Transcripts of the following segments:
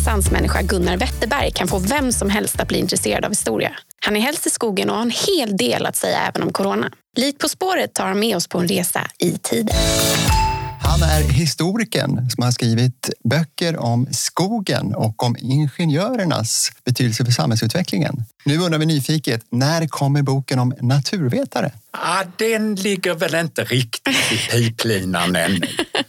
renässansmänniska Gunnar Wetterberg kan få vem som helst att bli intresserad av historia. Han är helst i skogen och har en hel del att säga även om corona. Likt På spåret tar han med oss på en resa i tiden. Han är historikern som har skrivit böcker om skogen och om ingenjörernas betydelse för samhällsutvecklingen. Nu undrar vi nyfiket, när kommer boken om naturvetare? Ah, den ligger väl inte riktigt i piplinan ännu.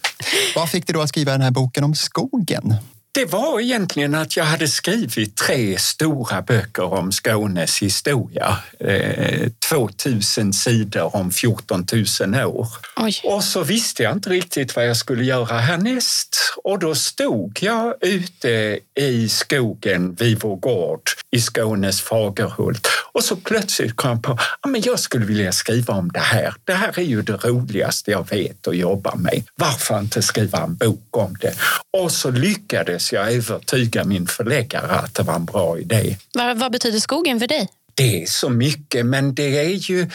Vad fick dig då att skriva den här boken om skogen? Det var egentligen att jag hade skrivit tre stora böcker om Skånes historia. Eh, 2000 sidor om 14 000 år. Oj. Och så visste jag inte riktigt vad jag skulle göra härnäst. Och då stod jag ute i skogen vid vår gård i Skånes Fagerhult. Och så plötsligt kom jag på att jag skulle vilja skriva om det här. Det här är ju det roligaste jag vet att jobba med. Varför inte skriva en bok om det? Och så lyckades jag övertyga min förläggare att det var en bra idé. Vad, vad betyder skogen för dig? Det är så mycket, men det är ju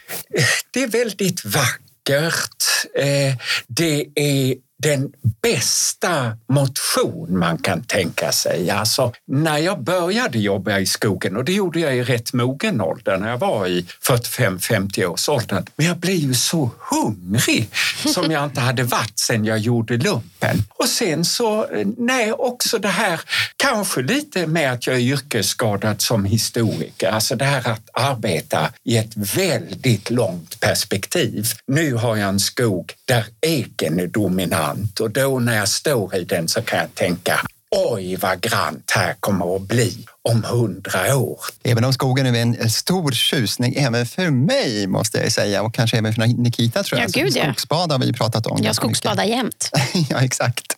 det är väldigt vackert. Eh, Det är den bästa motion man kan tänka sig. Alltså, när jag började jobba i skogen, och det gjorde jag i rätt mogen ålder, när jag var i 45-50 års åldern. Men jag blev ju så hungrig som jag inte hade varit sedan jag gjorde lumpen. Och sen så, nej, också det här, kanske lite med att jag är yrkesskadad som historiker, alltså det här att arbeta i ett väldigt långt perspektiv. Nu har jag en skog där eken är dominant och då när jag står i den så kan jag tänka oj vad grant här kommer att bli om hundra år. Även om skogen är en stor tjusning även för mig måste jag säga och kanske även för Nikita tror jag. Ja, gud. Skogsbad har vi pratat om. Jag skogsbadar jämt. ja, exakt.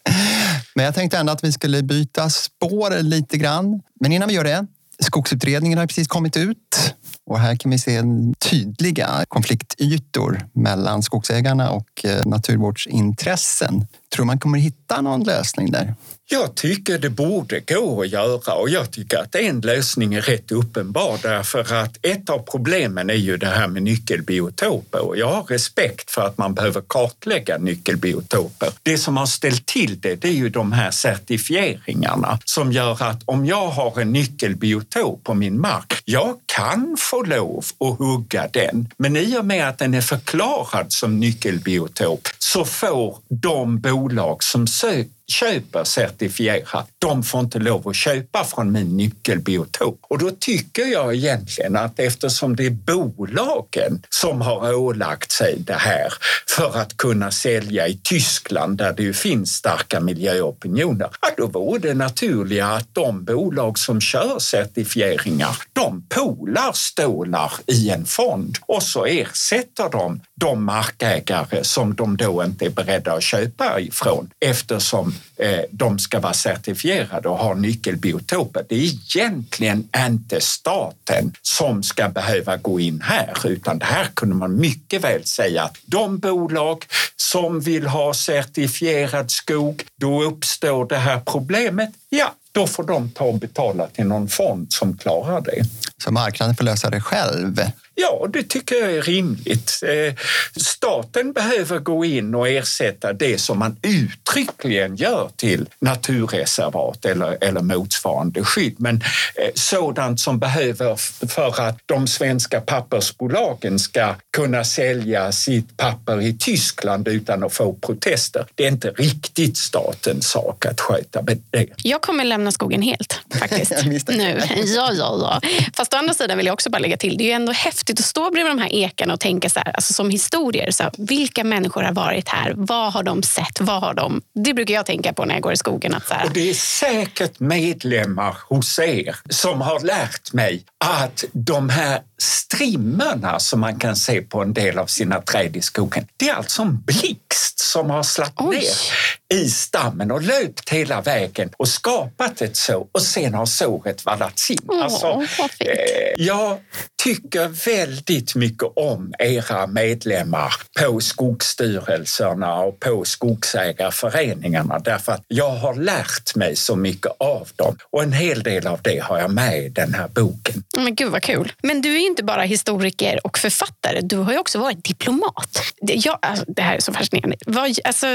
Men jag tänkte ändå att vi skulle byta spår lite grann. Men innan vi gör det, skogsutredningen har precis kommit ut och här kan vi se tydliga konfliktytor mellan skogsägarna och eh, naturvårdsintressen. Tror man kommer hitta någon lösning där? Jag tycker det borde gå att göra och jag tycker att en lösning är rätt uppenbar därför att ett av problemen är ju det här med nyckelbiotoper och jag har respekt för att man behöver kartlägga nyckelbiotoper. Det som har ställt till det, det är ju de här certifieringarna som gör att om jag har en nyckelbiotop på min mark, jag kan få lov att hugga den. Men i och med att den är förklarad som nyckelbiotop så får de bolag som söker köper certifierat, de får inte lov att köpa från min nyckelbiotop. Och då tycker jag egentligen att eftersom det är bolagen som har ålagt sig det här för att kunna sälja i Tyskland där det ju finns starka miljöopinioner, ja, då vore det naturliga att de bolag som kör certifieringar, de polar stålar i en fond och så ersätter de de markägare som de då inte är beredda att köpa ifrån eftersom Eh, de ska vara certifierade och ha nyckelbiotoper. Det är egentligen inte staten som ska behöva gå in här utan det här kunde man mycket väl säga att de bolag som vill ha certifierad skog, då uppstår det här problemet. Ja, då får de ta och betala till någon fond som klarar det. Så marknaden får lösa det själv? Ja, det tycker jag är rimligt. Eh, Staten behöver gå in och ersätta det som man uttryckligen gör till naturreservat eller, eller motsvarande skydd. Men eh, sådant som behöver för att de svenska pappersbolagen ska kunna sälja sitt papper i Tyskland utan att få protester. Det är inte riktigt statens sak att sköta det. Jag kommer lämna skogen helt faktiskt. Nu. Ja, ja, ja. Fast å andra sidan vill jag också bara lägga till, det är ju ändå häftigt att stå bredvid de här ekarna och tänka så här, alltså som historier. Så här, vilka människor har varit här? Vad har de sett? Vad har de? Det brukar jag tänka på när jag går i skogen. Att så här, Och det är säkert medlemmar hos er som har lärt mig att de här strimmorna som man kan se på en del av sina träd i skogen, det är alltså en blixt som har slagit ner i stammen och löpt hela vägen och skapat ett sår och sen har såret vallats in. Alltså, Åh, vad fint. eh, jag tycker väldigt mycket om era medlemmar på skogsstyrelserna och på skogsägarföreningarna därför att jag har lärt mig så mycket av dem och en hel del av det har jag med i den här boken. Men gud vad kul. Men du är inte bara historiker och författare, du har ju också varit diplomat. Det, jag, alltså, det här är så fascinerande. Vad, alltså,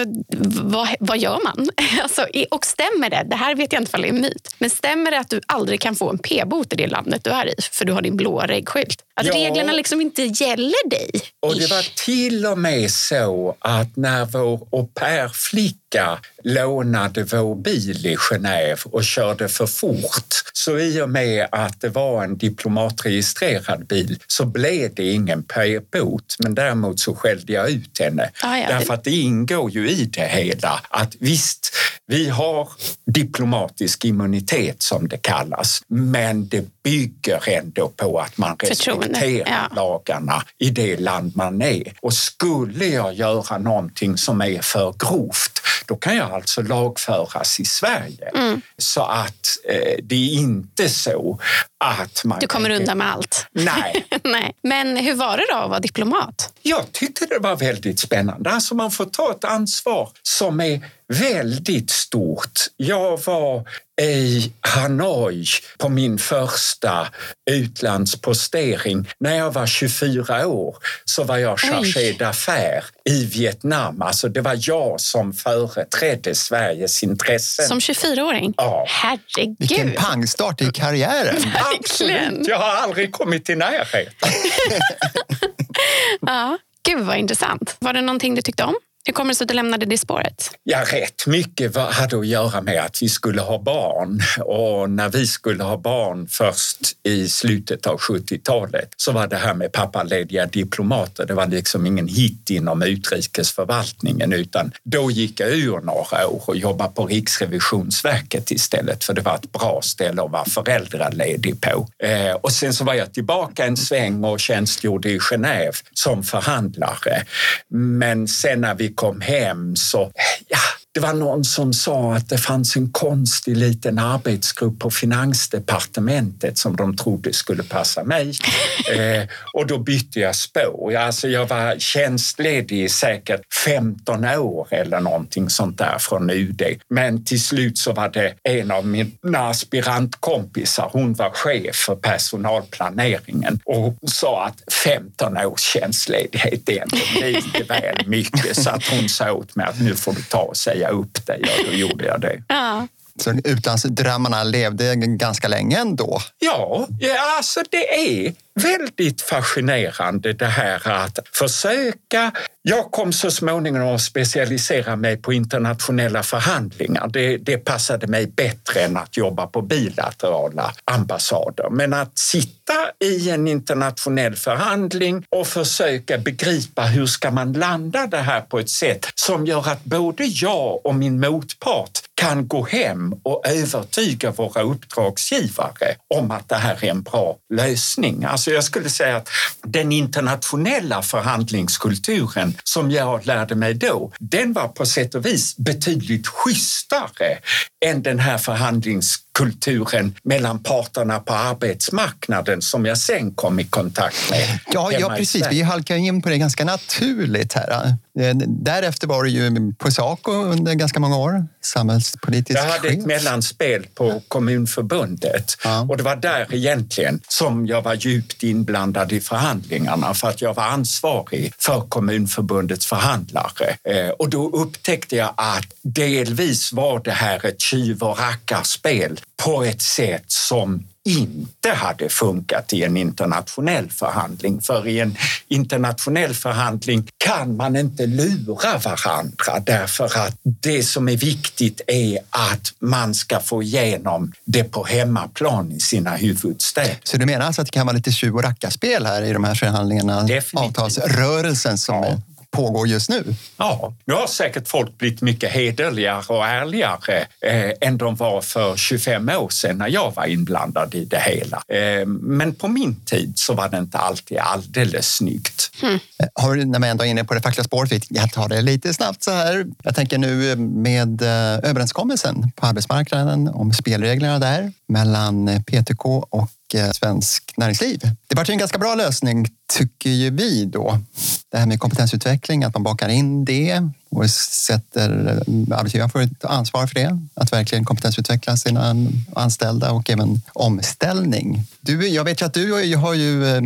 vad, vad gör man? Alltså, och stämmer det, det här vet jag inte om det är en myt, men stämmer det att du aldrig kan få en p-bot i det landet du är i för du har din blåa reggskylt? Att ja. reglerna liksom inte gäller dig? Och det var till och med så att när vår au pair-flicka lånade vår bil i Genève och körde för fort. Så i och med att det var en diplomatregistrerad bil så blev det ingen p-bot. Men däremot så skällde jag ut henne. Ah, ja. Därför att det ingår ju i det hela att visst, vi har diplomatisk immunitet som det kallas, men det bygger ändå på att man respekterar ja. lagarna i det land man är. Och skulle jag göra någonting som är för grovt, då kan jag alltså lagföras i Sverige. Mm. Så att eh, det är inte så att man... Du kommer undan med allt. Nej. Nej. Men hur var det då att vara diplomat? Jag tyckte det var väldigt spännande. Alltså man får ta ett ansvar som är väldigt stort. Jag var i Hanoi på min första utlandspostering. När jag var 24 år så var jag chargé d'affaires i Vietnam. Alltså det var jag som företrädde Sveriges intressen. Som 24-åring? Ja. Herregud! Vilken pangstart i karriären! Absolut! Jag har aldrig kommit i närheten. ja. Gud vad intressant. Var det någonting du tyckte om? Hur kommer det sig att du lämnade det spåret? Ja, rätt mycket hade att göra med att vi skulle ha barn. Och när vi skulle ha barn först i slutet av 70-talet så var det här med pappalediga diplomater, det var liksom ingen hit inom utrikesförvaltningen utan då gick jag ur några år och jobbade på Riksrevisionsverket istället för det var ett bra ställe att vara föräldraledig på. Eh, och sen så var jag tillbaka en sväng och tjänstgjorde i Genève som förhandlare. Men sen när vi kom hem så, ja, det var någon som sa att det fanns en konstig liten arbetsgrupp på Finansdepartementet som de trodde skulle passa mig. Eh, och då bytte jag spår. Alltså jag var tjänstledig i säkert 15 år eller någonting sånt där från UD. Men till slut så var det en av mina aspirantkompisar, hon var chef för personalplaneringen och hon sa att 15 års tjänstledighet är ändå lite väl mycket så att hon sa åt mig att nu får du ta och säga säga upp dig och då gjorde jag det. Ja. Så utlandsdrömmarna levde ganska länge ändå? Ja, alltså det är väldigt fascinerande det här att försöka. Jag kom så småningom att specialisera mig på internationella förhandlingar. Det, det passade mig bättre än att jobba på bilaterala ambassader. Men att sitta i en internationell förhandling och försöka begripa hur ska man landa det här på ett sätt som gör att både jag och min motpart kan gå hem och övertyga våra uppdragsgivare om att det här är en bra lösning. Alltså jag skulle säga att den internationella förhandlingskulturen som jag lärde mig då, den var på sätt och vis betydligt schysstare än den här förhandlingskulturen mellan parterna på arbetsmarknaden som jag sen kom i kontakt med. Ja, ja precis. Vi halkar in på det ganska naturligt här. Eh, därefter var du ju på Saco under ganska många år, samhällspolitisk Jag hade chef. ett mellanspel på Kommunförbundet ja. och det var där egentligen som jag var djupt inblandad i förhandlingarna för att jag var ansvarig för Kommunförbundets förhandlare. Eh, och då upptäckte jag att delvis var det här ett tjuv och rackarspel på ett sätt som inte hade funkat i en internationell förhandling. För i en internationell förhandling kan man inte lura varandra därför att det som är viktigt är att man ska få igenom det på hemmaplan i sina huvudstäder. Så du menar alltså att det kan vara lite tjuv och rackarspel här i de här förhandlingarna? Definitivt. Avtalsrörelsen som ja pågår just nu. Ja, nu har säkert folk blivit mycket hederligare och ärligare eh, än de var för 25 år sedan när jag var inblandad i det hela. Eh, men på min tid så var det inte alltid alldeles snyggt. Mm. Har du, när man ändå är inne på det fackliga spåret, jag tar det lite snabbt så här. Jag tänker nu med eh, överenskommelsen på arbetsmarknaden om spelreglerna där mellan PTK och Eh, svensk näringsliv. Det var en ganska bra lösning tycker ju vi då. Det här med kompetensutveckling, att man bakar in det och sätter eh, arbetsgivaren får ett ansvar för det. Att verkligen kompetensutveckla sina anställda och även omställning. Du, jag vet ju att du har ju eh,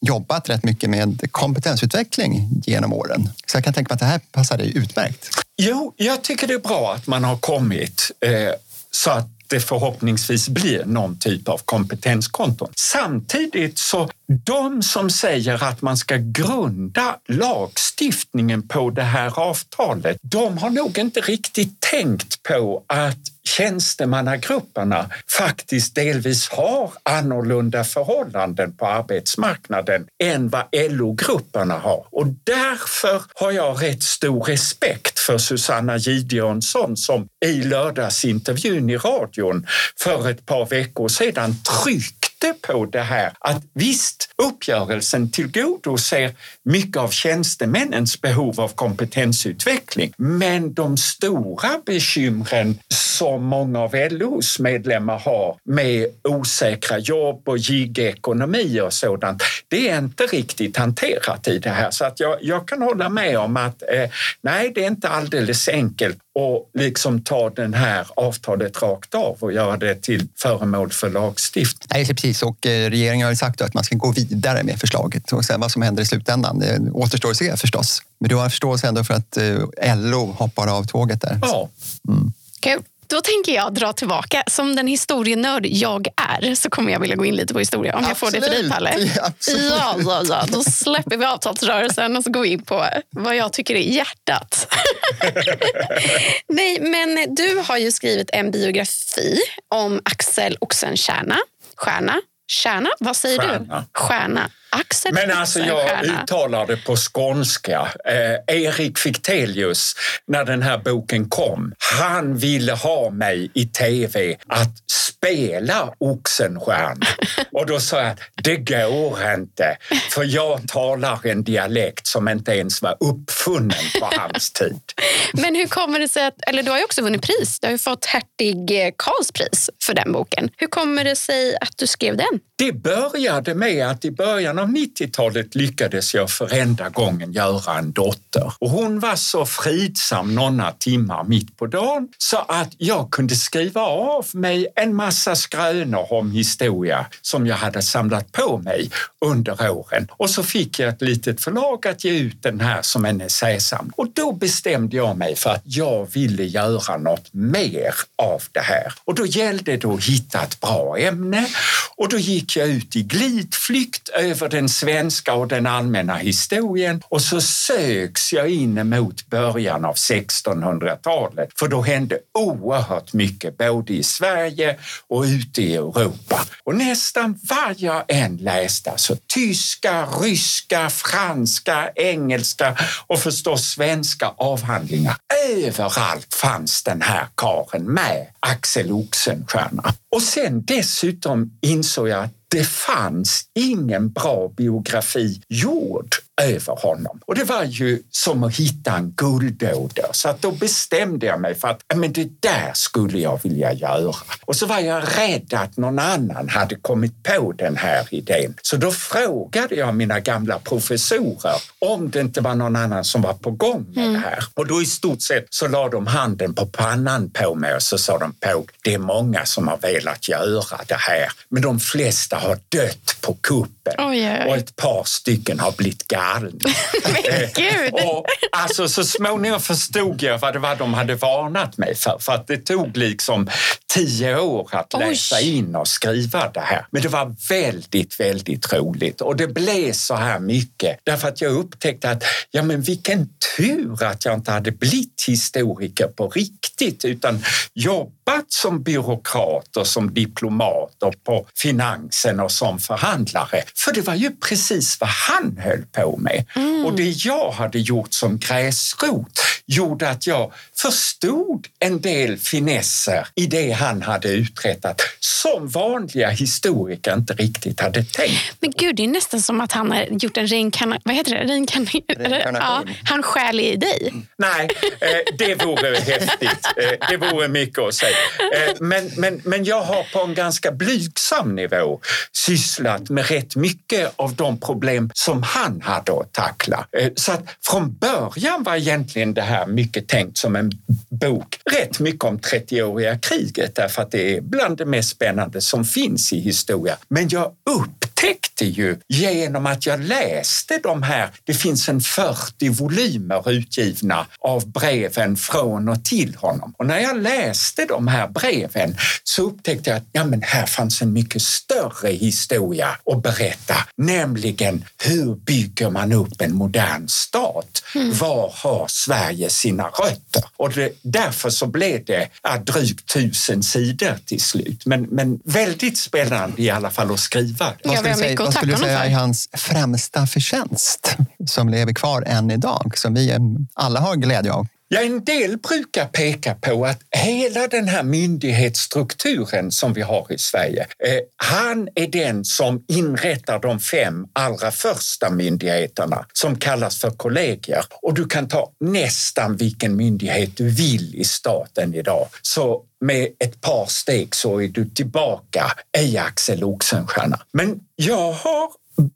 jobbat rätt mycket med kompetensutveckling genom åren. Så jag kan tänka mig att det här passar dig utmärkt. Jo, jag tycker det är bra att man har kommit eh, så att det förhoppningsvis blir någon typ av kompetenskonton. Samtidigt så de som säger att man ska grunda lagstiftningen på det här avtalet, de har nog inte riktigt tänkt på att tjänstemannagrupperna faktiskt delvis har annorlunda förhållanden på arbetsmarknaden än vad LO-grupperna har. Och därför har jag rätt stor respekt för Susanna Gideonsson som i lördagsintervjun i radion för ett par veckor sedan tryckte på det här att visst, uppgörelsen tillgodoser mycket av tjänstemännens behov av kompetensutveckling, men de stora bekymren som många av LOs medlemmar har med osäkra jobb och gigekonomi och sådant, det är inte riktigt hanterat i det här. Så att jag, jag kan hålla med om att eh, nej, det är inte alldeles enkelt och liksom ta den här avtalet rakt av och göra det till föremål för lagstiftning. Nej, precis. Och eh, regeringen har ju sagt att man ska gå vidare med förslaget och sen vad som händer i slutändan det återstår att se förstås. Men du har förståelse ändå för att eh, LO hoppar av tåget där? Ja. Mm. Kul. Då tänker jag dra tillbaka. Som den historienörd jag är så kommer jag vilja gå in lite på historia. Om absolut. jag får det för dig, Palle. Ja, ja, ja, ja, Då släpper vi avtalsrörelsen och så går vi in på vad jag tycker är hjärtat. Nej, men du har ju skrivit en biografi om Axel Oxenstierna. Stjärna? Stjärna? Vad säger Stjärna. du? Stjärna. Axel Men alltså jag det på skånska. Eh, Erik Fichtelius, när den här boken kom, han ville ha mig i tv att spela Oxenstierna. Och då sa jag det går inte, för jag talar en dialekt som inte ens var uppfunnen på hans tid. Men hur kommer det sig att, eller du har ju också vunnit pris. Du har ju fått hertig Karls pris för den boken. Hur kommer det sig att du skrev den? Det började med att i början av 90-talet lyckades jag för enda gången göra en dotter. Och hon var så fridsam några timmar mitt på dagen så att jag kunde skriva av mig en massa skrönor om historia som jag hade samlat på mig under åren. Och så fick jag ett litet förlag att ge ut den här som en essäsamling. Och då bestämde jag mig för att jag ville göra något mer av det här. Och då gällde det att hitta ett bra ämne och då gick jag ut i glidflykt över den svenska och den allmänna historien och så sögs jag in mot början av 1600-talet för då hände oerhört mycket både i Sverige och ute i Europa. Och nästan vad jag än läste, alltså tyska, ryska, franska, engelska och förstås svenska avhandlingar. Överallt fanns den här karen med, Axel Oxenstierna. Och sen dessutom insåg jag att det fanns ingen bra biografi gjord över honom. Och det var ju som att hitta en guldåder. Så att då bestämde jag mig för att men det där skulle jag vilja göra. Och så var jag rädd att någon annan hade kommit på den här idén. Så då frågade jag mina gamla professorer om det inte var någon annan som var på gång med det här. Och då i stort sett så la de handen på pannan på mig och så sa de på det är många som har velat göra det här. Men de flesta har dött på kuppen Oj, oj, oj. och ett par stycken har blivit galna. Men gud! Och alltså, så småningom förstod jag vad det var de hade varnat mig för. För att det tog liksom tio år att Oj. läsa in och skriva det här. Men det var väldigt, väldigt roligt. Och det blev så här mycket därför att jag upptäckte att ja, men vilken tur att jag inte hade blivit historiker på riktigt utan jobbat som byråkrat och som diplomat och på finansen och som förhandlare. För det var ju precis vad han höll på med. Och det jag hade gjort som gräsrot gjorde att jag förstod en del finesser i det han hade uträttat som vanliga historiker inte riktigt hade tänkt. Men gud, det är nästan som att han har gjort en reinkarnation. Vad heter det? Reinkarnation? Ja, han stjäl i dig. Nej, eh, det vore häftigt. Eh, det vore mycket att säga. Eh, men, men, men jag har på en ganska blygsam nivå sysslat med rätt mycket av de problem som han hade att tackla. Så att från början var egentligen det här mycket tänkt som en bok rätt mycket om 30-åriga kriget därför att det är bland det mest spännande som finns i historia. Men jag upptäckte upptäckte ju genom att jag läste de här, det finns en 40 volymer utgivna av breven från och till honom. Och när jag läste de här breven så upptäckte jag att ja, men här fanns en mycket större historia att berätta, nämligen hur bygger man upp en modern stat? Mm. Var har Sverige sina rötter? Och det, därför så blev det ja, drygt tusen sidor till slut. Men, men väldigt spännande i alla fall att skriva. Vad skulle, säga, vad skulle du säga är hans främsta förtjänst som lever kvar än idag, som vi alla har glädje av? Ja, en del brukar peka på att hela den här myndighetsstrukturen som vi har i Sverige, eh, han är den som inrättar de fem allra första myndigheterna som kallas för kollegier. Och du kan ta nästan vilken myndighet du vill i staten idag. Så med ett par steg så är du tillbaka i Axel Oxenstierna. Men jag har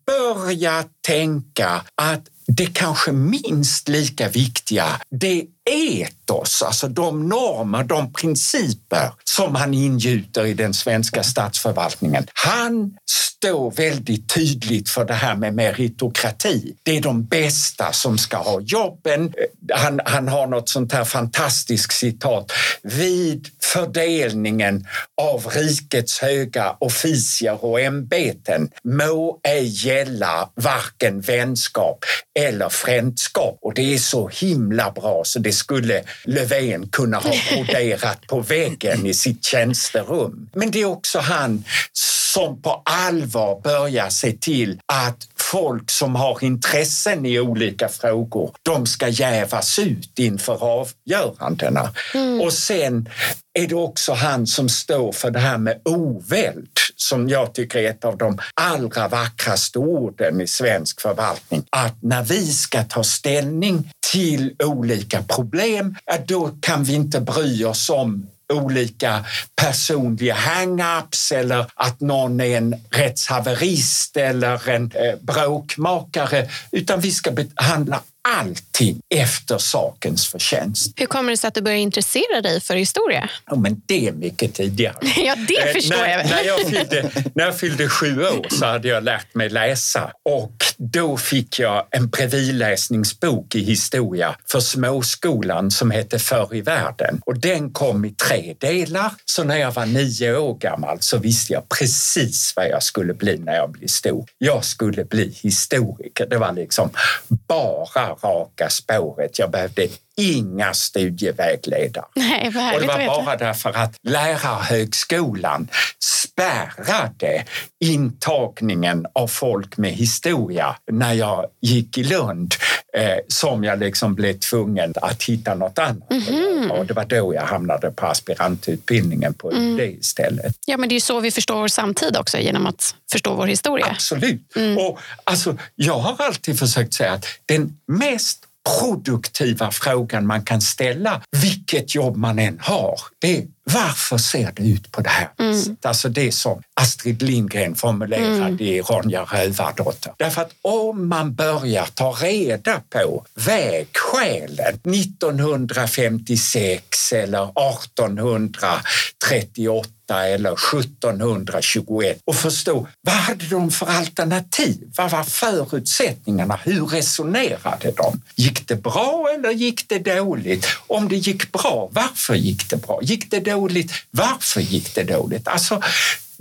börjat tänka att det kanske minst lika viktiga, det etos, alltså de normer, de principer som han ingjuter i den svenska statsförvaltningen. Han står väldigt tydligt för det här med meritokrati. Det är de bästa som ska ha jobben. Han, han har något sånt här fantastiskt citat. Vid fördelningen av rikets höga officier och ämbeten må ej gälla varken vänskap eller frändskap. Och det är så himla bra så det skulle Löfven kunna ha broderat på väggen i sitt tjänsterum. Men det är också han som på allvar börjar se till att folk som har intressen i olika frågor, de ska jävas ut inför avgörandena. Mm. Och sen är det också han som står för det här med oväld som jag tycker är ett av de allra vackraste orden i svensk förvaltning. Att när vi ska ta ställning till olika problem, då kan vi inte bry oss om olika personliga hang-ups eller att någon är en rättshaverist eller en eh, bråkmakare, utan vi ska behandla allting efter sakens förtjänst. Hur kommer det sig att du började intressera dig för historia? Ja, men det är mycket tidigare. ja, det eh, förstår när, jag. när, jag fyllde, när jag fyllde sju år så hade jag lärt mig läsa och då fick jag en bredvidläsningsbok i historia för småskolan som hette Förr i världen och den kom i tre delar. Så när jag var nio år gammal så visste jag precis vad jag skulle bli när jag blev stor. Jag skulle bli historiker. Det var liksom bara raka spåret. Jag behövde inga studievägledare. Nej, och det var bara därför att Lärarhögskolan spärrade intagningen av folk med historia när jag gick i Lund eh, som jag liksom blev tvungen att hitta något annat. Mm -hmm. Och det var då jag hamnade på aspirantutbildningen på mm. det istället. Ja, men det är så vi förstår vår samtid också, genom att förstå vår historia. Absolut. Mm. Och, alltså, jag har alltid försökt säga att den mest produktiva frågan man kan ställa, vilket jobb man än har, det är varför ser det ut på det här mm. viset? Mm. Alltså det som Astrid Lindgren formulerade mm. i Ronja Rövardotter. Därför att om man börjar ta reda på vägskälen 1956 eller 1838 eller 1721 och förstå vad hade de för alternativ? Vad var förutsättningarna? Hur resonerade de? Gick det bra eller gick det dåligt? Om det gick bra, varför gick det bra? Gick det dåligt, varför gick det dåligt? Alltså,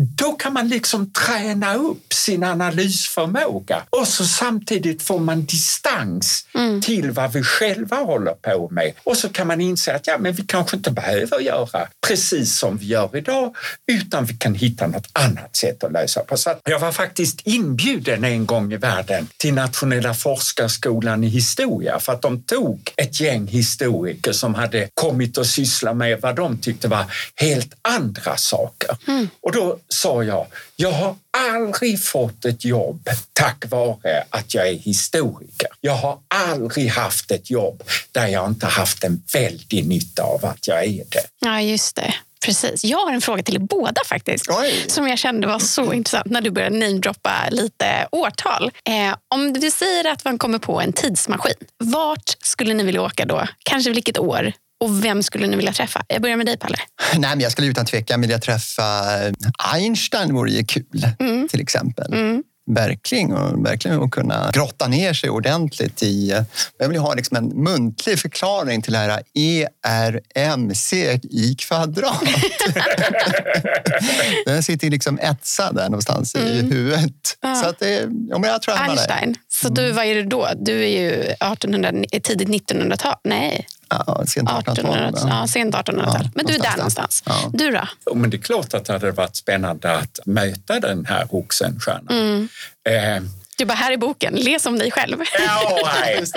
då kan man liksom träna upp sin analysförmåga och så samtidigt får man distans mm. till vad vi själva håller på med. Och så kan man inse att ja, men vi kanske inte behöver göra precis som vi gör idag utan vi kan hitta något annat sätt att lösa på. Så jag var faktiskt inbjuden en gång i världen till Nationella forskarskolan i historia för att de tog ett gäng historiker som hade kommit att syssla med vad de tyckte var helt andra saker. Mm. Och då sa jag, jag har aldrig fått ett jobb tack vare att jag är historiker. Jag har aldrig haft ett jobb där jag inte haft en väldig nytta av att jag är det. Ja, just det. Precis. Jag har en fråga till er båda faktiskt. Oj. Som jag kände var så intressant när du började namedroppa lite årtal. Eh, om vi säger att man kommer på en tidsmaskin. Vart skulle ni vilja åka då? Kanske vilket år? Och vem skulle ni vilja träffa? Jag börjar med dig, Palle. Nej, men jag skulle utan tvekan vilja träffa Einstein, vore ju kul, mm. till exempel. Mm. Verkligen, och verkligen att kunna grotta ner sig ordentligt i... Jag vill ha liksom en muntlig förklaring till det här ERMC i kvadrat. Den sitter liksom etsad där någonstans mm. i huvudet. Ja. Så att det, ja, men jag tror Einstein. Så du, mm. vad är du då? Du är ju 1800, tidigt 1900-tal? Nej. Ja, sent 1800-tal. Ja, sent 1800-tal. men du är där någonstans. Ja. Du då? Jo, men det är klart att det hade varit spännande att möta den här Oxenstierna. Mm. Eh, du bara, här är boken, läs om dig själv. Ja.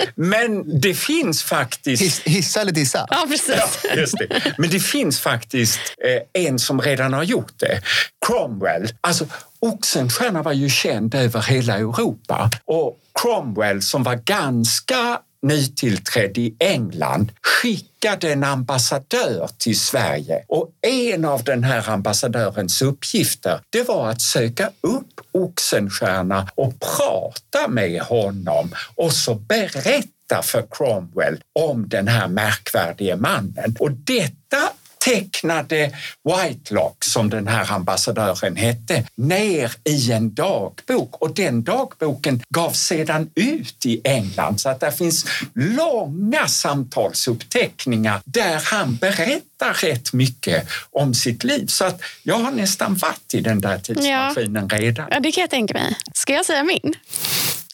Men det finns faktiskt... Hiss, hissa eller dissa? Ja, precis. Ja, just det. Men det finns faktiskt eh, en som redan har gjort det. Cromwell. Alltså, Oxenstierna var ju känd över hela Europa och Cromwell som var ganska nytillträdd i England skickade en ambassadör till Sverige och en av den här ambassadörens uppgifter det var att söka upp Oxenstierna och prata med honom och så berätta för Cromwell om den här märkvärdige mannen. Och detta tecknade Whitelock, som den här ambassadören hette, ner i en dagbok och den dagboken gavs sedan ut i England så att det finns långa samtalsuppteckningar där han berättar rätt mycket om sitt liv. Så att jag har nästan varit i den där tidsmaskinen ja. redan. Ja, det kan jag tänka mig. Ska jag säga min?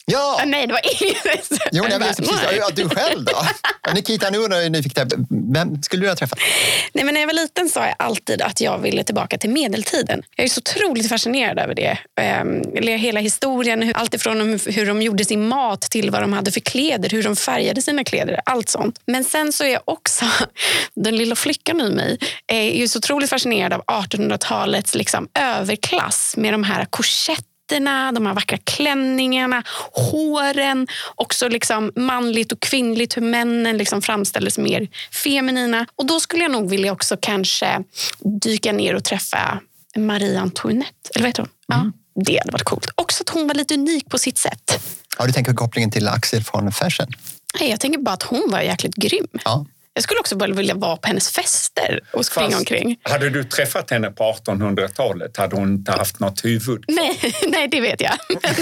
Ja! Ah, nej, det var ingen. Jo, jag vet precis. Ja, du själv då? Nikita, nu undrar jag nyfiken. Vem skulle du ha träffat? Nej, men när jag var liten sa jag alltid att jag ville tillbaka till medeltiden. Jag är så otroligt fascinerad över det. Um, hela historien, allt ifrån hur de gjorde sin mat till vad de hade för kläder, hur de färgade sina kläder, allt sånt. Men sen så är jag också, den lilla flickan i mig, är ju så otroligt fascinerad av 1800-talets liksom, överklass med de här korsetterna kläderna, de här vackra klänningarna, håren. Också liksom manligt och kvinnligt, hur männen liksom framställdes mer feminina. Och då skulle jag nog vilja också kanske dyka ner och träffa Marie Antoinette. Eller vad heter hon? Mm. Ja, det hade varit coolt. Också att hon var lite unik på sitt sätt. Ja, du tänker kopplingen till Axel von Fersen? Nej, jag tänker bara att hon var jäkligt grym. Ja. Jag skulle också bara vilja vara på hennes fester och springa Fast, omkring. Hade du träffat henne på 1800-talet hade hon inte haft något huvud. Nej, nej det vet jag. Men,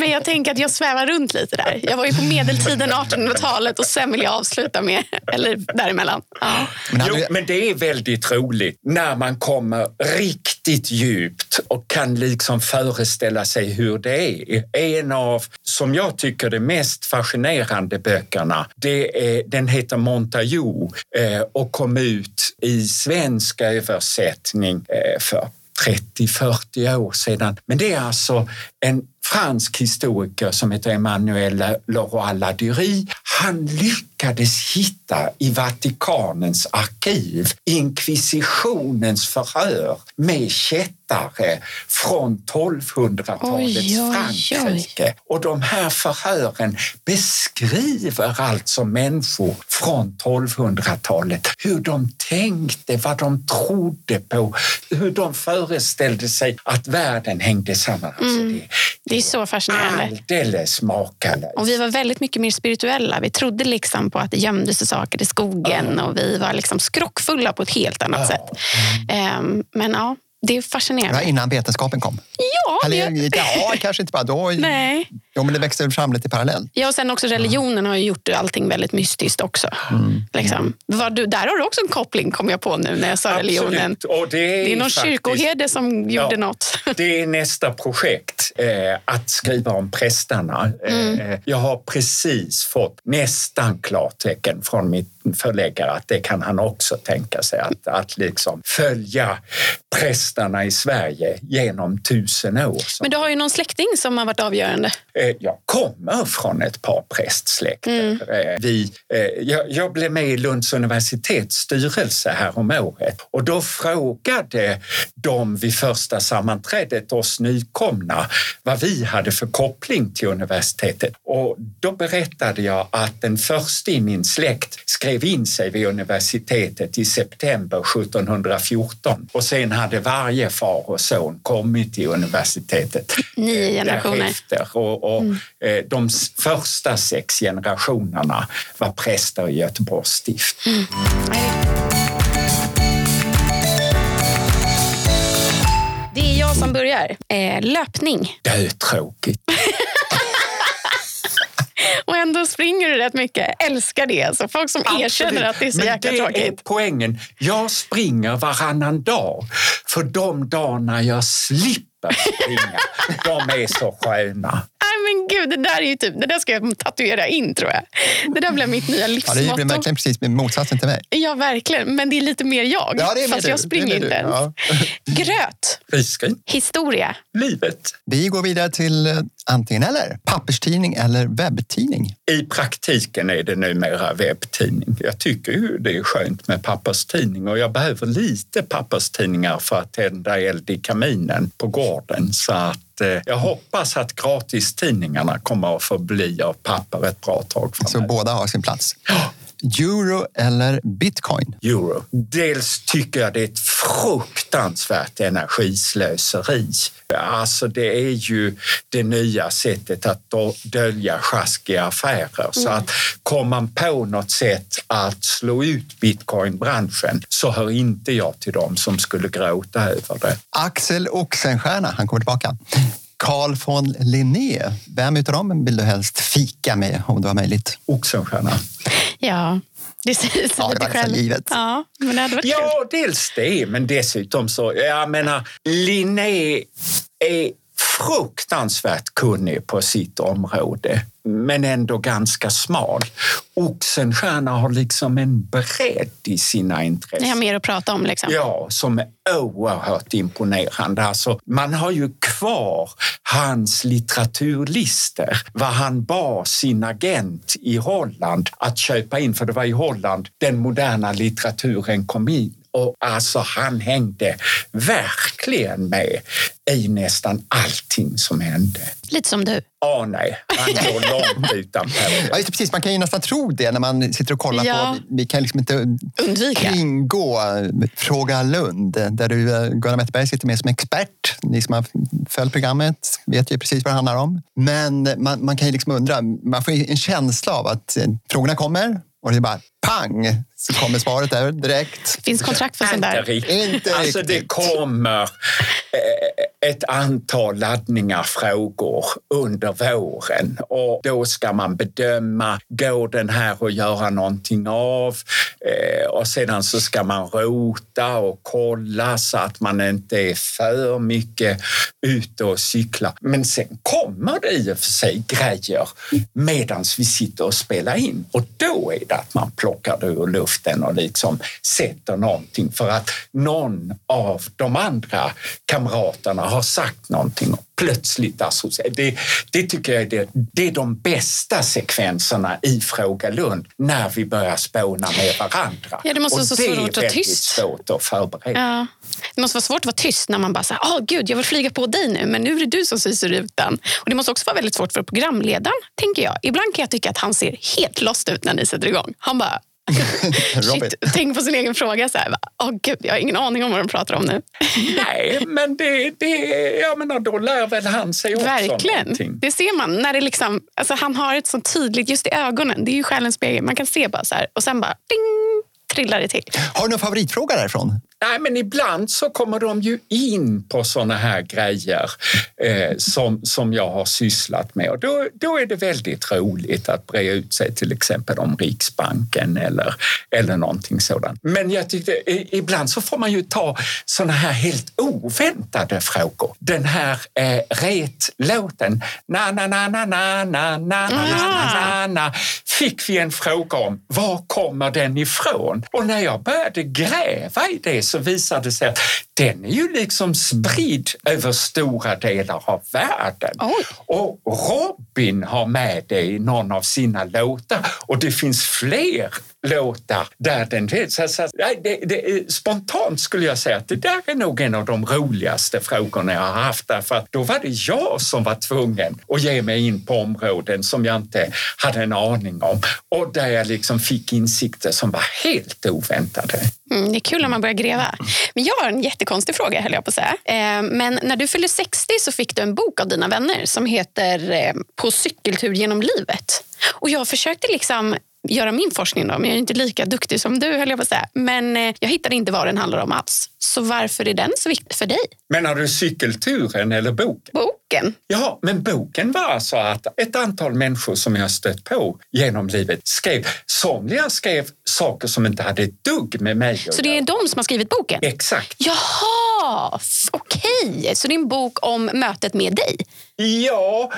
men jag tänker att jag svävar runt lite där. Jag var ju på medeltiden, 1800-talet och sen vill jag avsluta med, eller däremellan. Ja. Men, jo, men det är väldigt roligt när man kommer riktigt djupt och kan liksom föreställa sig hur det är. En av, som jag tycker, de mest fascinerande böckerna, det är, den heter Montagu Eh, och kom ut i svensk översättning eh, för 30-40 år sedan. Men det är alltså en fransk historiker som heter Emmanuel Leroy-Ladurie. Han lyckades hitta i Vatikanens arkiv inkvisitionens förhör med kättare från 1200-talets Frankrike. Och de här förhören beskriver alltså människor från 1200-talet, hur de tänkte, vad de trodde på, hur de föreställde sig att världen hängde samman. Alltså mm. det, det är så fascinerande. Alldeles makalöst. Och vi var väldigt mycket mer spirituella. Vi trodde liksom på att det gömde sig saker i skogen och vi var liksom skrockfulla på ett helt annat sätt. Um, men ja, det är fascinerande. Ja, innan vetenskapen kom? Ja. Eller, ja, kanske inte bara då. Nej. Jo, men det växte fram lite parallellt. Ja, och sen också religionen har ju gjort allting väldigt mystiskt också. Mm. Liksom. Du, där har du också en koppling, kom jag på nu när jag sa Absolut. religionen. Och det, är det är någon faktiskt, kyrkoherde som gjorde ja, något. Det är nästa projekt, eh, att skriva om prästarna. Mm. Eh, jag har precis fått nästan klartecken från mitt förläggare att det kan han också tänka sig, att, att liksom följa prästarna i Sverige genom tusen år. Men du har ju någon släkting som har varit avgörande. Eh, jag kommer från ett par prästsläkter. Mm. Eh, vi, eh, jag blev med i Lunds universitets styrelse här om året och då frågade de vid första sammanträdet oss nykomna vad vi hade för koppling till universitetet. Och då berättade jag att den första i min släkt skrev in sig vid universitetet i september 1714 och sen hade varje far och son kommit till universitetet. Nio generationer. Därefter. Och, och mm. Eh, de första sex generationerna var präster i Göteborgs stift. Mm. Som börjar. Eh, löpning. Dötråkigt. Och ändå springer du rätt mycket. Älskar det. Alltså, folk som erkänner att det är så Men jäkla det är tråkigt. poängen. Jag springer varannan dag. För de dagarna jag slipper springa, de är så sköna. Gud, det där är ju typ, det där ska jag tatuera in tror jag. Det där blev mitt nya Ja, det livsmotto. blir verkligen precis motsatsen till mig. Ja, verkligen. Men det är lite mer jag. Ja, det är fast du. jag Det är springer inte du. ens. Ja. Gröt. Risgrynt. Historia. Livet. Vi går vidare till eh, antingen eller. Papperstidning eller webbtidning. I praktiken är det numera webbtidning. Jag tycker ju det är skönt med papperstidning och jag behöver lite papperstidningar för att tända eld i kaminen på gården. Så att jag hoppas att gratistidningarna kommer att förbli av papper ett bra tag Så framöver. båda har sin plats. Euro eller bitcoin? euro. Dels tycker jag det är ett fruktansvärt energislöseri. Alltså det är ju det nya sättet att dölja sjaskiga affärer. Så att kom man på något sätt att slå ut bitcoinbranschen så hör inte jag till dem som skulle gråta över det. Axel Oxenstierna, han kommer tillbaka. Carl von Linné, vem utav dem vill du helst fika med om du har möjligt? Oxenstierna. Ja, det säger sig Ja, det lite var själv. givet. Ja, men det hade varit kul. Ja, dels det, men dessutom så, jag menar, Linné är fruktansvärt kunnig på sitt område, men ändå ganska smal. Oxenstierna har liksom en bredd i sina Ni har intressen. mer att prata om. Liksom. Ja, som är oerhört imponerande. Alltså, man har ju kvar hans litteraturlister, vad han bad sin agent i Holland att köpa in, för det var i Holland den moderna litteraturen kom in. Och alltså han hängde verkligen med i nästan allting som hände. Lite som du. Åh nej, han går långt utanpå Ja, det. just det, precis. Man kan ju nästan tro det när man sitter och kollar Ja. på... Vi kan liksom inte Undvika. kringgå eh, Fråga Lund där du, eh, Gunnar Wetterberg, sitter med som expert. Ni som har följt programmet vet ju precis vad det handlar om. Men man, man kan ju liksom undra, man får ju en känsla av att eh, frågorna kommer och det är bara pang så kommer svaret där direkt. finns kontrakt för sånt Inte där. riktigt. Inte alltså riktigt. det kommer eh, ett antal laddningar frågor under våren och då ska man bedöma, går den här att göra någonting av? Eh, och sedan så ska man rota och kolla så att man inte är för mycket ute och cykla. Men sen kommer det i och för sig grejer medan vi sitter och spelar in och då är det att man plockar det ur luften och liksom sätter någonting för att någon av de andra kamraterna har sagt någonting och plötsligt associerar. Det, det tycker jag är, det, det är de bästa sekvenserna i Fråga Lund när vi börjar spåna med varandra. Ja, det måste och vara så det svårt är att vara tyst. svårt att förbereda. Ja. Det måste vara svårt att vara tyst när man bara säger åh gud, jag vill flyga på dig nu, men nu är det du som syr rutan. Och det måste också vara väldigt svårt för programledaren, tänker jag. Ibland kan jag tycka att han ser helt lost ut när ni sätter igång. Han bara. Shit, tänk på sin egen fråga. Så här, åh gud, jag har ingen aning om vad de pratar om nu. Nej, men det, det, jag menar, då lär väl han sig också Verkligen. någonting. Det ser man. när det liksom, alltså Han har ett så tydligt, just i ögonen, det är ju själens spegel. Man kan se bara så här och sen bara ding, trillar det till. Har du någon favoritfråga därifrån? Nej, men ibland så kommer de ju in på såna här grejer eh, som, som jag har sysslat med och då, då är det väldigt roligt att bre ut sig till exempel om Riksbanken eller, eller någonting sådant. Men jag tyckte ibland så får man ju ta såna här helt oväntade frågor. Den här eh, retlåten, na na na na na na na na na na na fick vi en fråga om var kommer den ifrån? Och när jag började gräva i det så visade det sig att den är ju liksom spridd över stora delar av världen. Oj. Och Robin har med det i någon av sina låtar och det finns fler låtar där den... finns. Alltså, det, det, spontant skulle jag säga att det där är nog en av de roligaste frågorna jag har haft därför att då var det jag som var tvungen att ge mig in på områden som jag inte hade en aning om och där jag liksom fick insikter som var helt oväntade. Mm, det är kul när man börjar gräva. Men jag har en jättekonstig fråga, höll jag på att säga. Eh, men när du fyllde 60 så fick du en bok av dina vänner som heter eh, På cykeltur genom livet. Och jag försökte liksom göra min forskning. Då, men jag är inte lika duktig som du, höll jag på att säga. Men eh, jag hittade inte vad den handlar om alls. Så varför är den så viktig för dig? Menar du cykelturen eller boken? Boken. Ja, men boken var alltså att ett antal människor som jag stött på genom livet skrev, somliga skrev saker som inte hade ett dugg med mig Så det är de som har skrivit boken? Exakt. Jaha, okej. Så det är en bok om mötet med dig? Ja,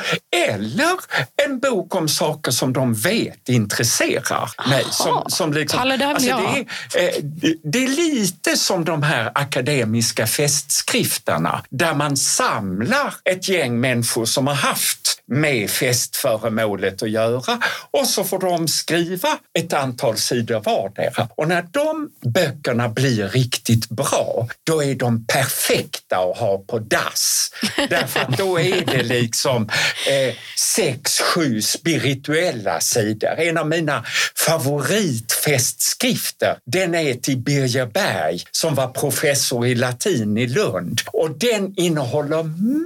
eller en bok om saker som de vet intresserar mig. Som, som liksom, Palle, det är, eh, det är lite som de här akademiska festskrifterna där man samlar ett gäng människor som har haft med festföremålet att göra och så får de skriva ett antal sidor vardera. Och när de böckerna blir riktigt bra, då är de perfekta att ha på dass. Därför att då är det liksom eh, sex, sju spirituella sidor. En av mina favoritfestskrifter, den är till Birger Berg som var professor i latin i Lund. Och den innehåller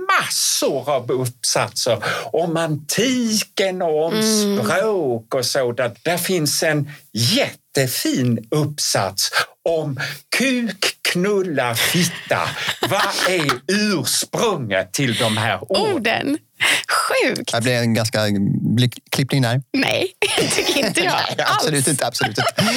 massor av uppsatser om antiken och om språk och sådant. Där finns en jättefin uppsats om kuk, knulla, fitta. Vad är ursprunget till de här orden? Orden. Sjukt. Det blev en ganska klippning där. Nej, tycker inte jag Nej, absolut alls. inte. Absolut inte.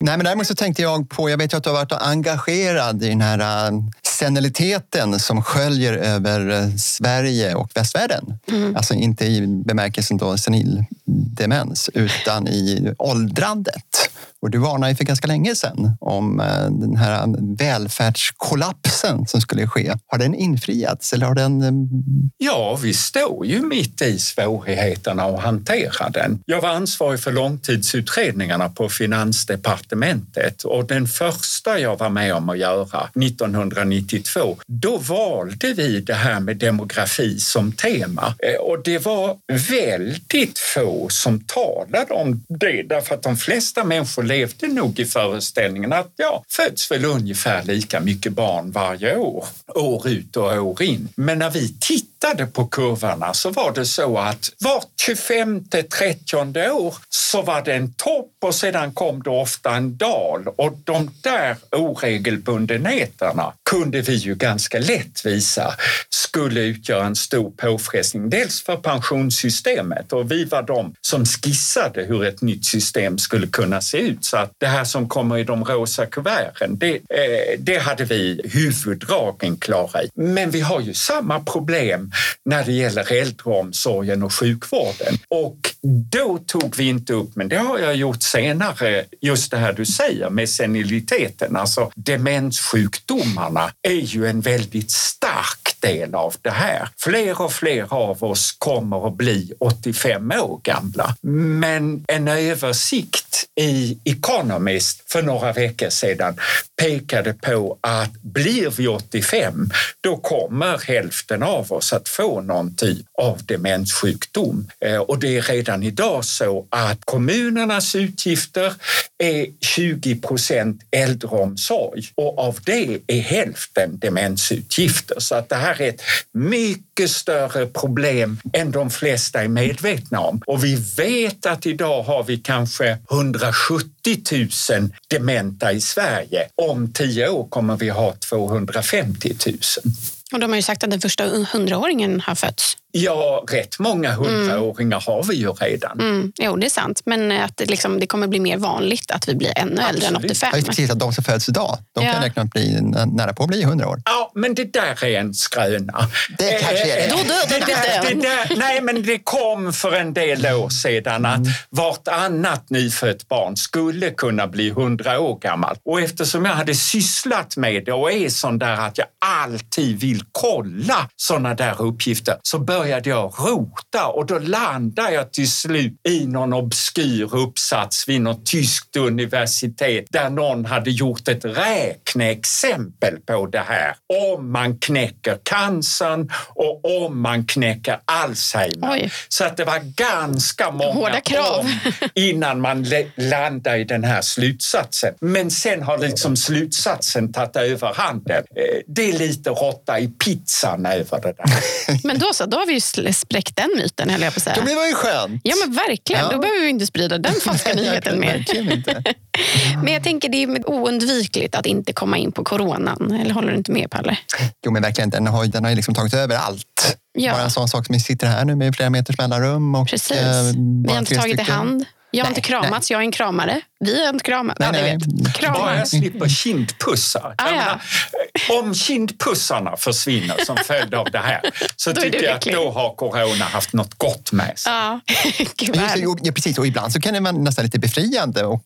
Nej, men däremot så tänkte jag på, jag vet ju att du har varit engagerad i den här äh, seniliteten som sköljer över äh, Sverige och västvärlden. Alltså inte i bemärkelsen då senil demens utan i åldrandet. Och du varnade ju för ganska länge sedan om eh, den här eh, välfärdskollapsen som skulle ske. Har den infriats eller har den... Eh, ja, vi står ju mitt i svårigheterna att hantera den. Jag var ansvarig för långtidsutredningarna på Finansdepartementet och den första jag var med om att göra 1992, då valde vi det här med demografi som tema. Och det var väldigt få som talade om det därför att de flesta människor levde nog i föreställningen att ja, föds väl ungefär lika mycket barn varje år, år ut och år in. Men när vi tittade på kurvorna så var det så att vart 25 30 år så var det en topp och sedan kom det ofta en dal och de där oregelbundenheterna kunde vi ju ganska lätt visa skulle utgöra en stor påfrestning. Dels för pensionssystemet och vi var de som skissade hur ett nytt system skulle kunna se ut. Så att det här som kommer i de rosa kuverten, det, eh, det hade vi huvuddragen klara i. Men vi har ju samma problem när det gäller äldreomsorgen och sjukvården. Och då tog vi inte upp, men det har jag gjort senare, just det här du säger med seniliteten, alltså demenssjukdomarna är ju en väldigt stark del av det här. Fler och fler av oss kommer att bli 85 år gamla. Men en översikt i Economist för några veckor sedan pekade på att blir vi 85, då kommer hälften av oss att få någon typ av demenssjukdom. Eh, och det är redan idag så att kommunernas utgifter är 20 procent äldreomsorg och av det är hälften demensutgifter. Så att det här är ett mycket större problem än de flesta är medvetna om. Och vi vet att idag har vi kanske 170 000 dementa i Sverige. Om tio år kommer vi ha 250 000. Och de har ju sagt att den första hundraåringen har fötts. Ja, rätt många hundraåringar har vi ju redan. Mm, jo, det är sant. Men att det, liksom, det kommer bli mer vanligt att vi blir ännu äldre än Absolut. 85. Ja, precis, att de som föds idag, de Ja. kan räkna att bli nära på att bli 100 år. Ja, men det där är en skröna. Det kanske är det. Eh, Då dödar det det där, Nej, men det kom för en del år sedan att vartannat nyfött barn skulle kunna bli 100 år gammalt. Och eftersom jag hade sysslat med det och är sån där att jag alltid vill kolla såna där uppgifter så började jag rota och då landade jag till slut i någon obskyr uppsats vid något tyskt universitet där någon hade gjort ett räkneexempel på det här. Om man knäcker cancern och om man knäcker Alzheimer. Oj. Så att det var ganska många Hårda krav. om innan man landade i den här slutsatsen. Men sen har liksom slutsatsen tagit över handen. Eh, Det är lite råtta i pizzan över det där. Men då så, då har vi ju spräckt den myten, höll jag på att Ja, säga. men det var ju skönt. Ja, men verkligen. Ja. Då behöver vi inte sprida den falska nyheten mer. Men jag tänker det är oundvikligt att inte komma in på coronan. Eller håller du inte med, Palle? Jo, men verkligen. Den har, den har liksom tagit över allt. Ja. Bara en sån sak som vi sitter här nu med flera meters mellanrum. Och, Precis. eh, Vi har inte tagit i stycken. hand. Jag har Nej, inte kramats, jag är en kramare. Vi har inte kramat. Nej, ja, nej. vet. Bara Kramar. jag slipper kindpussar. Ah, ja. menar, eh, om kindpussarna försvinner som följd av det här så Då tycker jag att då har corona haft något gott med sig. Ja, Just ja, precis. Och ibland så kan det vara nästan lite befriande och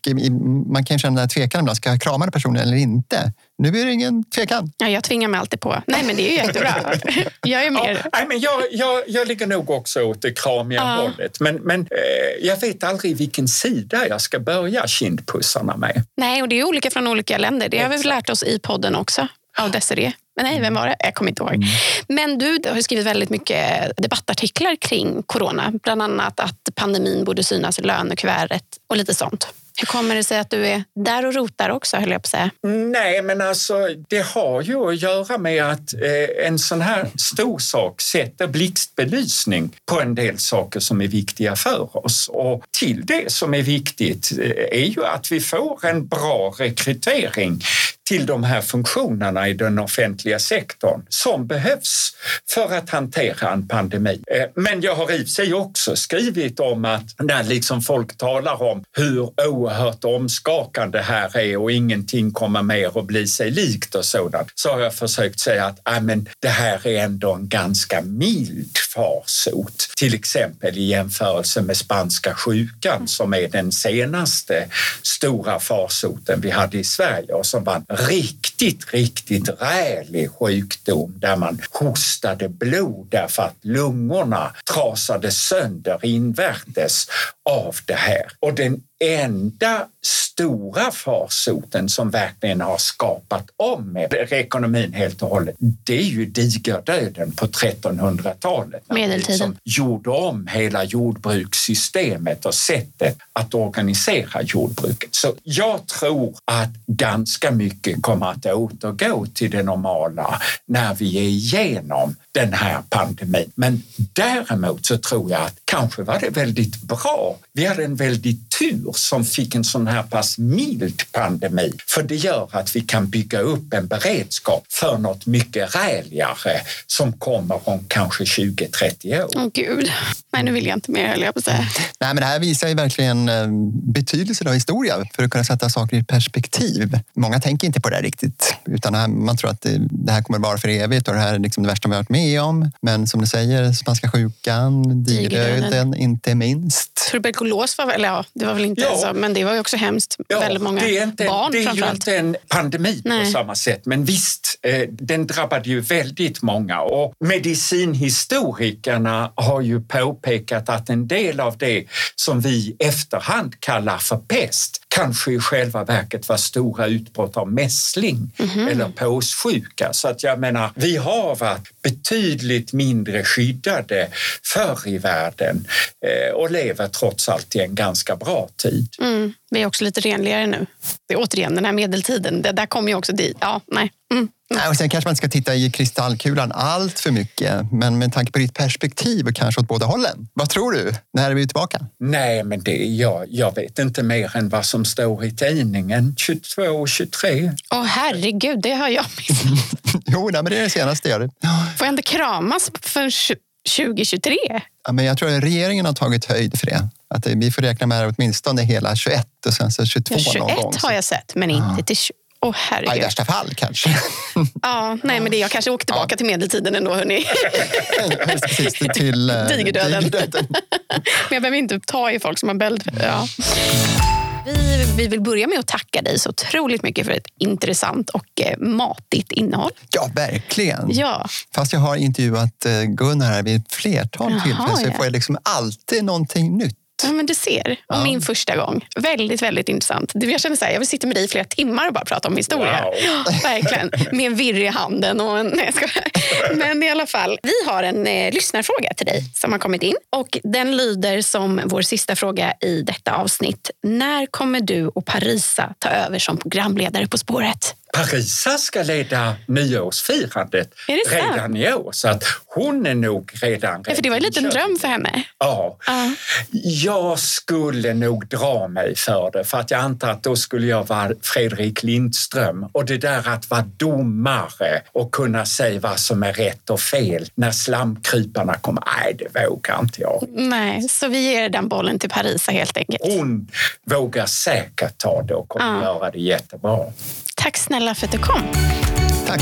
man kan känna tvekan ibland. Ska jag krama den personen eller inte? Nu är det ingen tvekan. Ja, jag tvingar mig alltid på. Nej, men det är ju jättebra. Jag är Ja, mer... nej, men jag, jag, jag ligger nog också åt det kramiga Ja. hållet. Men, men eh, jag vet aldrig vilken sida jag ska börja kindpussarna med. Nej, och det är olika från olika länder. Det har vi lärt oss i podden också. Av Desiree. Men nej, vem var det? Jag kommer inte ihåg. Men du har skrivit väldigt mycket debattartiklar kring corona. Bland annat att pandemin borde synas i lönekuvertet och lite sånt. Hur kommer det sig att du är där och rotar också, höll jag på att säga? Nej, men alltså det har ju att göra med att eh, en sån här stor sak sätter blixtbelysning på en del saker som är viktiga för oss. Och till det som är viktigt eh, är ju att vi får en bra rekrytering till de här funktionerna i den offentliga sektorn som behövs för att hantera en pandemi. Eh, men jag har i och för sig också skrivit om att när liksom folk talar om hur oerhört omskakande det här är och ingenting kommer mer att bli sig likt och sådant så har jag försökt säga att ah, men det här är ändå en ganska mild farsot. Till exempel i jämförelse med spanska sjukan som är den senaste stora farsoten vi hade i Sverige och som var rikt riktigt, riktigt rälig sjukdom där man hostade blod därför att lungorna trasade sönder invärtes av det här. Och den enda stora farsoten som verkligen har skapat om ekonomin helt och hållet, det är ju digerdöden på 1300-talet. när man Medeltiden. Liksom gjorde om hela jordbrukssystemet och sättet att organisera jordbruket. Så jag tror att ganska mycket kommer att återgå till det normala när vi är igenom den här pandemin. Men däremot så tror jag att kanske var det väldigt bra. Vi hade en väldigt tur som fick en sån här pass mild pandemi. För det gör att vi kan bygga upp en beredskap för något mycket räligare som kommer om kanske 20-30 år. Åh gud. Nej, nu vill jag inte mer, höll jag på att säga. Nej, men det här visar ju verkligen eh, betydelsen av historia för att kunna sätta saker i perspektiv. Många tänker inte på det här riktigt, utan här- man tror att det, här kommer vara för evigt och det här är liksom det värsta vi har varit med om. Men som du säger, spanska sjukan, digerdöden, inte minst. Tuberkulos var väl, ja, det var väl inte Ja. så, men det var ju också hemskt. väldigt många det är inte, barn det är ju inte en pandemi på Nej. samma sätt, men visst, eh, den drabbade ju väldigt många. Och medicinhistorikerna har ju påpekat att en del av det som vi i efterhand kallar för pest kanske i själva verket var stora utbrott av mässling Mhm. eller påssjuka. Så att jag menar, vi har varit betydligt mindre skyddade förr i världen eh, och lever trots allt i en ganska bra tid. Mm, vi är också lite renligare nu. Det är återigen den här medeltiden. Det där kommer ju också dit. Ja, nej. Mm. Nej, och sen kanske man inte ska titta i kristallkulan allt för mycket, men med tanke på ditt perspektiv och kanske åt båda hållen. Vad tror du? När är vi tillbaka? Nej, men det, jag, jag vet inte mer än vad som står i tidningen 22 och 23. Åh herregud, det har jag missat. Jo, nej, men det är det senaste. Jag. Får jag inte kramas för 2023? Ja, men jag tror att regeringen har tagit höjd för det. Att det- vi får räkna med åtminstone hela 21 och sen så 22 Ja, någon 21 gång. har jag sett, men inte till 20. Åh Ja, I värsta fall kanske. Ja, nej, men det, jag kanske åker tillbaka till medeltiden ändå, hörni. Precis, till eh, Digerdöden. digerdöden. Men jag behöver inte ta i folk som har bäld. Ja. Vi, vi vill börja med att tacka dig så otroligt mycket för ett intressant och eh, matigt innehåll. Ja, verkligen. Ja, Fast jag har intervjuat eh, Gunnar här vid ett flertal Jaha, tillfällen så ja. får jag liksom alltid någonting nytt. Ja men du ser. Och Ja. min första gång. Väldigt, väldigt intressant. Jag känner så här, jag vill sitta med dig i flera timmar och bara prata om historia. Wow. Ja, verkligen. Med en virr i handen och en... Nej. Men i alla fall, vi har en eh, lyssnarfråga till dig som har kommit in. Och Den lyder som vår sista fråga i detta avsnitt. När kommer du och Parisa ta över som programledare På spåret? Parisa ska leda nyårsfirandet redan i år, så att hon är nog redan Ja, för det var en liten dröm för henne. Ja. Ja. Jag skulle nog dra mig för det, för att jag antar att då skulle jag vara Fredrik Lindström. Och det där att vara domare och kunna säga vad som är rätt och fel när slamkryparna kommer, nej, det vågar inte jag. Nej, så vi ger den bollen till Parisa helt enkelt. Hon vågar säkert ta det och kommer Ja. göra det jättebra. Tack snälla för att du kom. Tack.